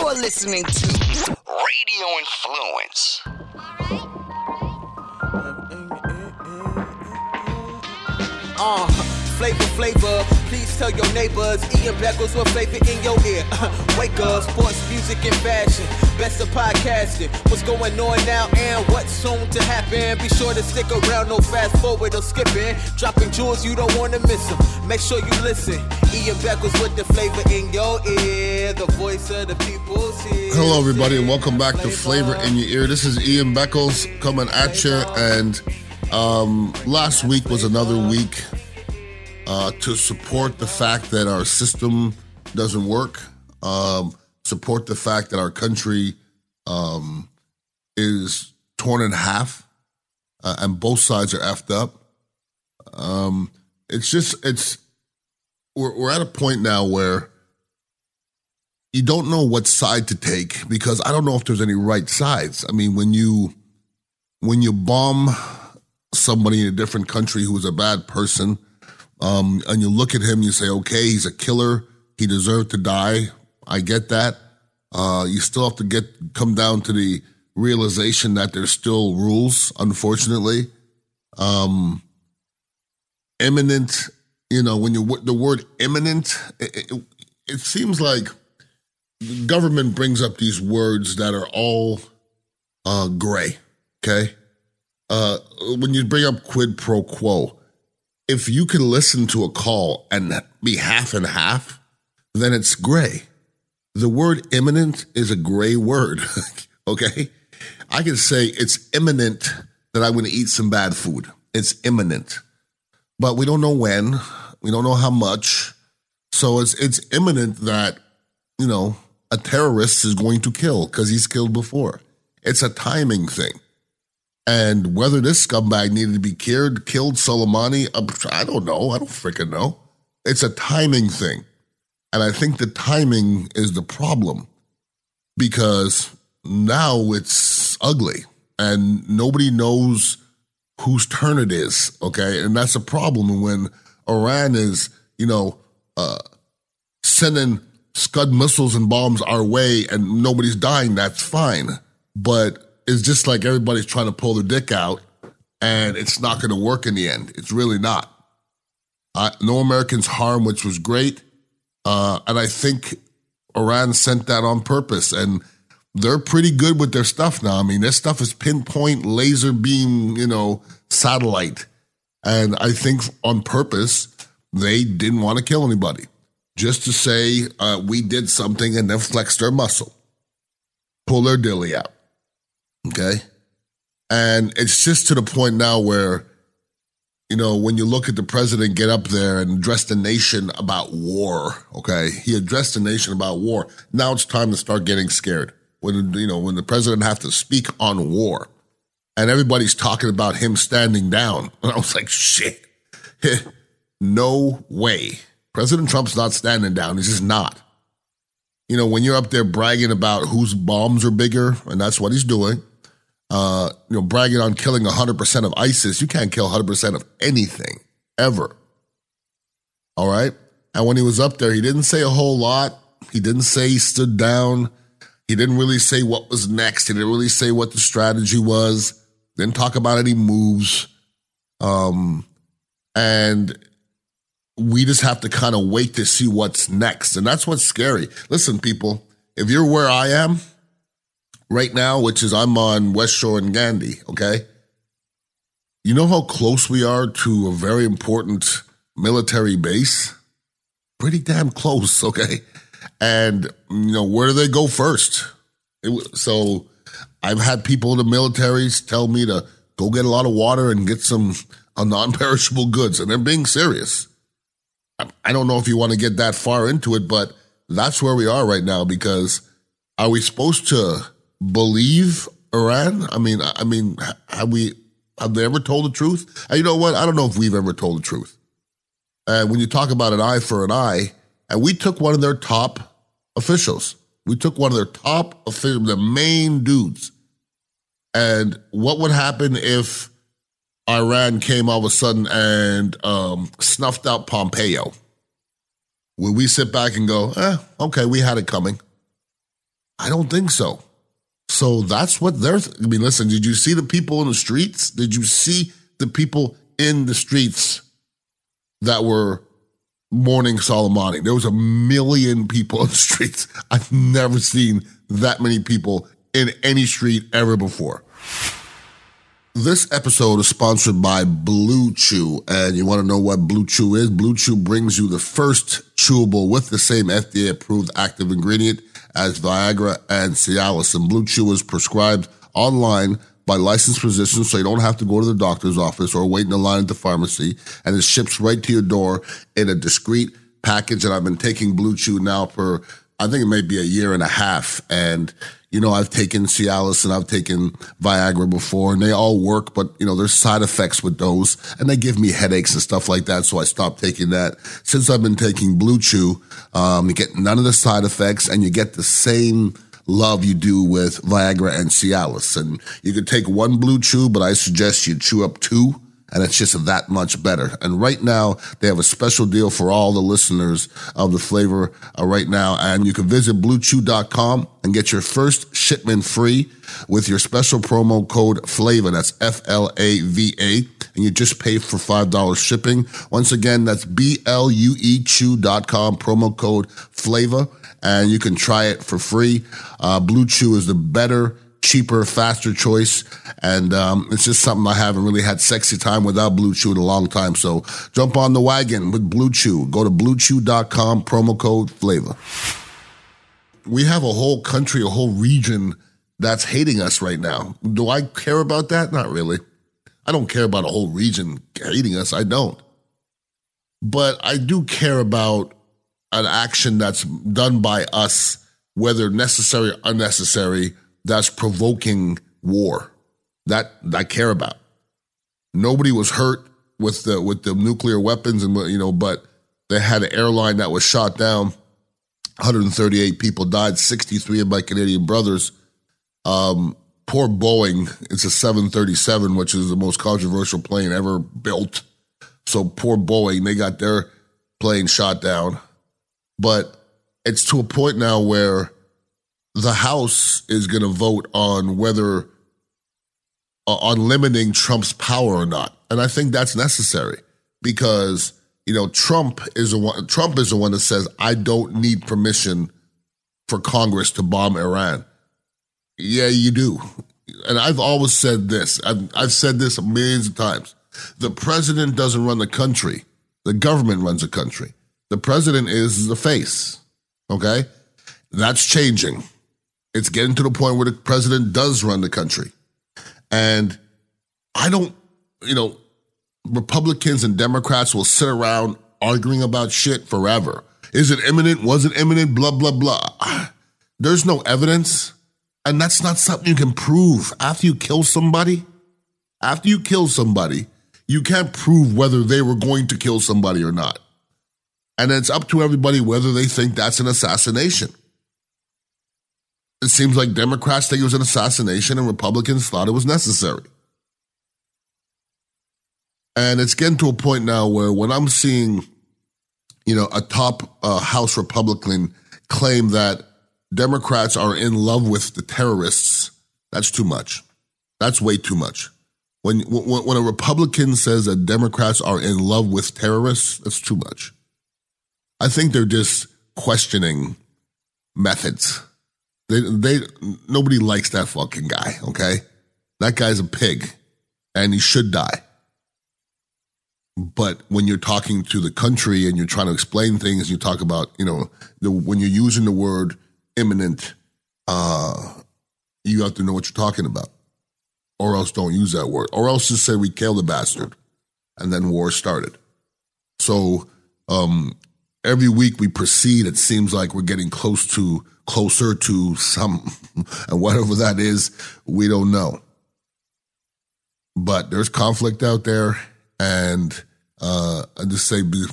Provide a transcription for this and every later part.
You're listening to Radio Influence. Uh, flavor, flavor. Please tell your neighbors. Ian Beckles with flavor in your ear. Wake up, sports, music, and fashion. Best of podcasting. What's going on now and what's soon to happen? Be sure to stick around, no fast forward or skipping. Dropping jewels, you don't want to miss them. Make sure you listen. Ian Beckles with the flavor in your ear. The voice of the people's here. Hello, everybody, and welcome back to Flavor in Your Ear. This is Ian Beckles coming at you, and um, last week was another week uh, to support the fact that our system doesn't work, um, support the fact that our country um, is torn in half, uh, and both sides are effed up. Um, it's just it's we're we're at a point now where you don't know what side to take because I don't know if there's any right sides. I mean, when you when you bomb somebody in a different country who is a bad person, um, and you look at him, you say, okay, he's a killer. He deserved to die. I get that. Uh, you still have to get come down to the realization that there's still rules, unfortunately. Um, imminent, you know, when you the word imminent, it, it, it seems like the government brings up these words that are all uh, gray. Okay, uh, when you bring up quid pro quo, if you can listen to a call and be half and half, then it's gray. The word imminent is a gray word. okay, I can say it's imminent that I'm going to eat some bad food. It's imminent, but we don't know when. We don't know how much. So it's it's imminent that you know a terrorist is going to kill because he's killed before. It's a timing thing. And whether this scumbag needed to be killed, killed Soleimani, I don't know. I don't freaking know. It's a timing thing. And I think the timing is the problem because now it's ugly and nobody knows whose turn it is. Okay. And that's a problem when Iran is, you know, uh, sending Scud missiles and bombs our way and nobody's dying. That's fine. But it's just like everybody's trying to pull their dick out and it's not going to work in the end. It's really not. Uh, no Americans harm, which was great. Uh, and I think Iran sent that on purpose. And they're pretty good with their stuff now. I mean, their stuff is pinpoint laser beam, you know, satellite. And I think on purpose, they didn't want to kill anybody just to say uh, we did something and then flex their muscle, pull their dilly out. Okay. And it's just to the point now where, you know, when you look at the president get up there and address the nation about war, okay, he addressed the nation about war. Now it's time to start getting scared. When, you know, when the president has to speak on war and everybody's talking about him standing down. And I was like, shit, no way. President Trump's not standing down. He's just not. You know, when you're up there bragging about whose bombs are bigger, and that's what he's doing, uh, you know, bragging on killing 100% of ISIS, you can't kill 100% of anything, ever. All right? And when he was up there, he didn't say a whole lot. He didn't say he stood down. He didn't really say what was next. He didn't really say what the strategy was. Didn't talk about any moves. Um, and we just have to kind of wait to see what's next. And that's what's scary. Listen, people, if you're where I am right now, which is I'm on West Shore and Gandy, okay? You know how close we are to a very important military base? Pretty damn close, okay? And, you know, where do they go first? It, so I've had people in the militaries tell me to go get a lot of water and get some uh, non perishable goods, and they're being serious. I don't know if you want to get that far into it, but that's where we are right now because are we supposed to believe Iran? I mean, I mean, have we, have they ever told the truth? And you know what? I don't know if we've ever told the truth. And when you talk about an eye for an eye, and we took one of their top officials, we took one of their top officials, the main dudes. And what would happen if Iran came all of a sudden and um, snuffed out Pompeo, would we sit back and go, eh, okay, we had it coming? I don't think so. So that's what they're. Th- I mean, listen. Did you see the people in the streets? Did you see the people in the streets that were mourning Soleimani? There was a million people in the streets. I've never seen that many people in any street ever before. This episode is sponsored by Blue Chew, and you want to know what Blue Chew is? Blue Chew brings you the first chewable with the same FDA approved active ingredient as Viagra and Cialis. And Blue Chew is prescribed online by licensed physicians, so you don't have to go to the doctor's office or wait in line at the pharmacy, and it ships right to your door in a discreet package. And I've been taking Blue Chew now for I think it may be a year and a half, and you know, I've taken Cialis and I've taken Viagra before and they all work, but you know, there's side effects with those and they give me headaches and stuff like that. So I stopped taking that. Since I've been taking Blue Chew, um, you get none of the side effects and you get the same love you do with Viagra and Cialis. And you could take one Blue Chew, but I suggest you chew up two and it's just that much better. And right now, they have a special deal for all the listeners of the flavor uh, right now. And you can visit bluechew.com and get your first shipment free with your special promo code flavor. That's F L A V A. And you just pay for $5 shipping. Once again, that's B L U E chew.com promo code flavor. And you can try it for free. Uh, Blue Chew is the better cheaper, faster choice. And um, it's just something I haven't really had sexy time without Blue Chew in a long time. So jump on the wagon with Blue Chew. Go to bluechew.com, promo code flavor. We have a whole country, a whole region that's hating us right now. Do I care about that? Not really. I don't care about a whole region hating us. I don't. But I do care about an action that's done by us, whether necessary or unnecessary, that's provoking war. That I care about. Nobody was hurt with the with the nuclear weapons and you know, but they had an airline that was shot down. 138 people died, 63 of my Canadian brothers. Um, poor Boeing, it's a 737, which is the most controversial plane ever built. So poor Boeing, they got their plane shot down. But it's to a point now where the House is going to vote on whether uh, on limiting Trump's power or not, and I think that's necessary because you know Trump is the one. Trump is the one that says I don't need permission for Congress to bomb Iran. Yeah, you do, and I've always said this. I've, I've said this millions of times. The president doesn't run the country. The government runs the country. The president is the face. Okay, that's changing. It's getting to the point where the president does run the country. And I don't, you know, Republicans and Democrats will sit around arguing about shit forever. Is it imminent? Was it imminent? Blah, blah, blah. There's no evidence. And that's not something you can prove after you kill somebody. After you kill somebody, you can't prove whether they were going to kill somebody or not. And it's up to everybody whether they think that's an assassination. It seems like Democrats think it was an assassination and Republicans thought it was necessary. And it's getting to a point now where when I'm seeing, you know, a top uh, House Republican claim that Democrats are in love with the terrorists, that's too much. That's way too much. When, when, when a Republican says that Democrats are in love with terrorists, that's too much. I think they're just questioning methods. They, they, nobody likes that fucking guy, okay? That guy's a pig and he should die. But when you're talking to the country and you're trying to explain things, you talk about, you know, the, when you're using the word imminent, uh, you have to know what you're talking about. Or else don't use that word. Or else just say we killed the bastard. And then war started. So um, every week we proceed, it seems like we're getting close to closer to some, and whatever that is, we don't know. But there's conflict out there, and uh, I just say be,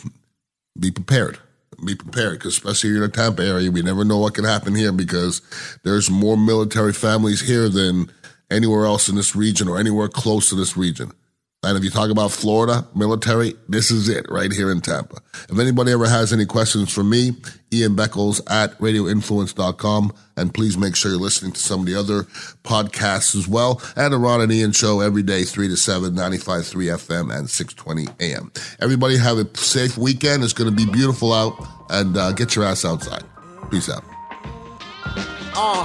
be prepared. Be prepared, because especially in the Tampa area, we never know what can happen here because there's more military families here than anywhere else in this region or anywhere close to this region. And if you talk about Florida military, this is it right here in Tampa. If anybody ever has any questions for me, Ian Beckles at radioinfluence.com. And please make sure you're listening to some of the other podcasts as well. And the Ron and Ian show every day, 3 to 7, 95.3 FM and 620 AM. Everybody have a safe weekend. It's going to be beautiful out and uh, get your ass outside. Peace out. Uh,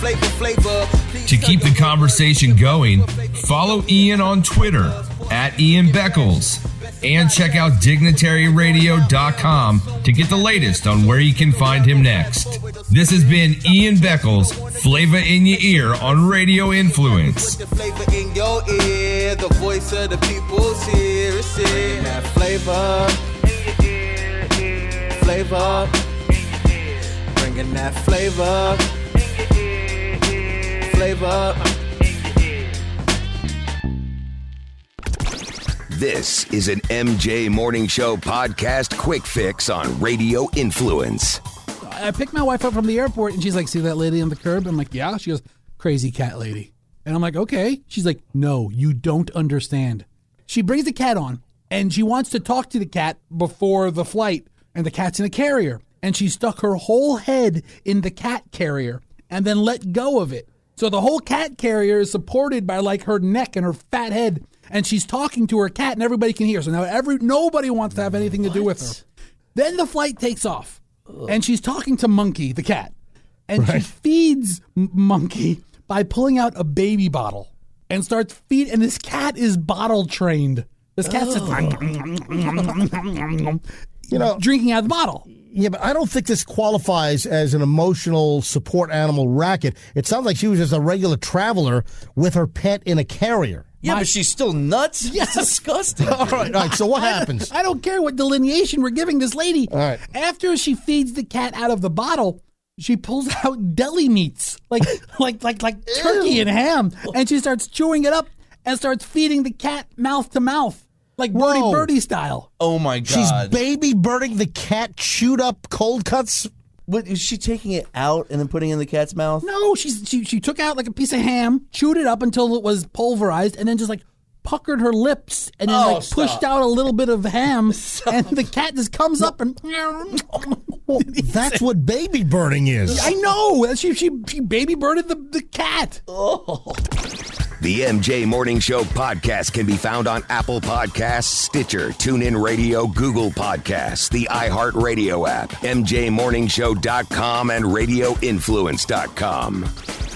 flavor, flavor. To keep the conversation going, follow Ian on Twitter at Ian Beckles and check out dignitaryradio.com to get the latest on where you can find him next. This has been Ian Beckles, Flavor in Your Ear on Radio Influence. The flavor in your ear, the voice of the people's here. It's in that flavor. Flavor. Bringing that flavor. Flavor. This is an MJ Morning Show podcast quick fix on Radio Influence. I picked my wife up from the airport and she's like, See that lady on the curb? I'm like, Yeah. She goes, Crazy cat lady. And I'm like, Okay. She's like, No, you don't understand. She brings the cat on and she wants to talk to the cat before the flight, and the cat's in a carrier. And she stuck her whole head in the cat carrier and then let go of it. So the whole cat carrier is supported by like her neck and her fat head. And she's talking to her cat and everybody can hear. So now every nobody wants to have anything to do with her. Then the flight takes off, and she's talking to Monkey, the cat, and she feeds M- Monkey by pulling out a baby bottle and starts feed. And this cat is bottle trained. This cat's just You know, drinking out of the bottle. yeah, but I don't think this qualifies as an emotional support animal racket. It sounds like she was just a regular traveler with her pet in a carrier. Yeah, but she's still nuts. Yes. It's disgusting. All right, all right. So what happens? I don't care what delineation we're giving this lady. All right. After she feeds the cat out of the bottle, she pulls out deli meats, like like like like turkey and ham, and she starts chewing it up and starts feeding the cat mouth to mouth, like Birdie Whoa. Birdie style. Oh my god. She's baby birding the cat chewed up cold cuts. What is she taking it out and then putting it in the cat's mouth? No, she's she she took out like a piece of ham, chewed it up until it was pulverized, and then just like puckered her lips and then Oh, like pushed out a little bit of ham, and the cat just comes up and. That's what baby birding is. I know. She she she baby birded the, the cat. Oh. The MJ Morning Show podcast can be found on Apple Podcasts, Stitcher, TuneIn Radio, Google Podcasts, the iHeartRadio app, MJMorningshow.com, and RadioInfluence.com.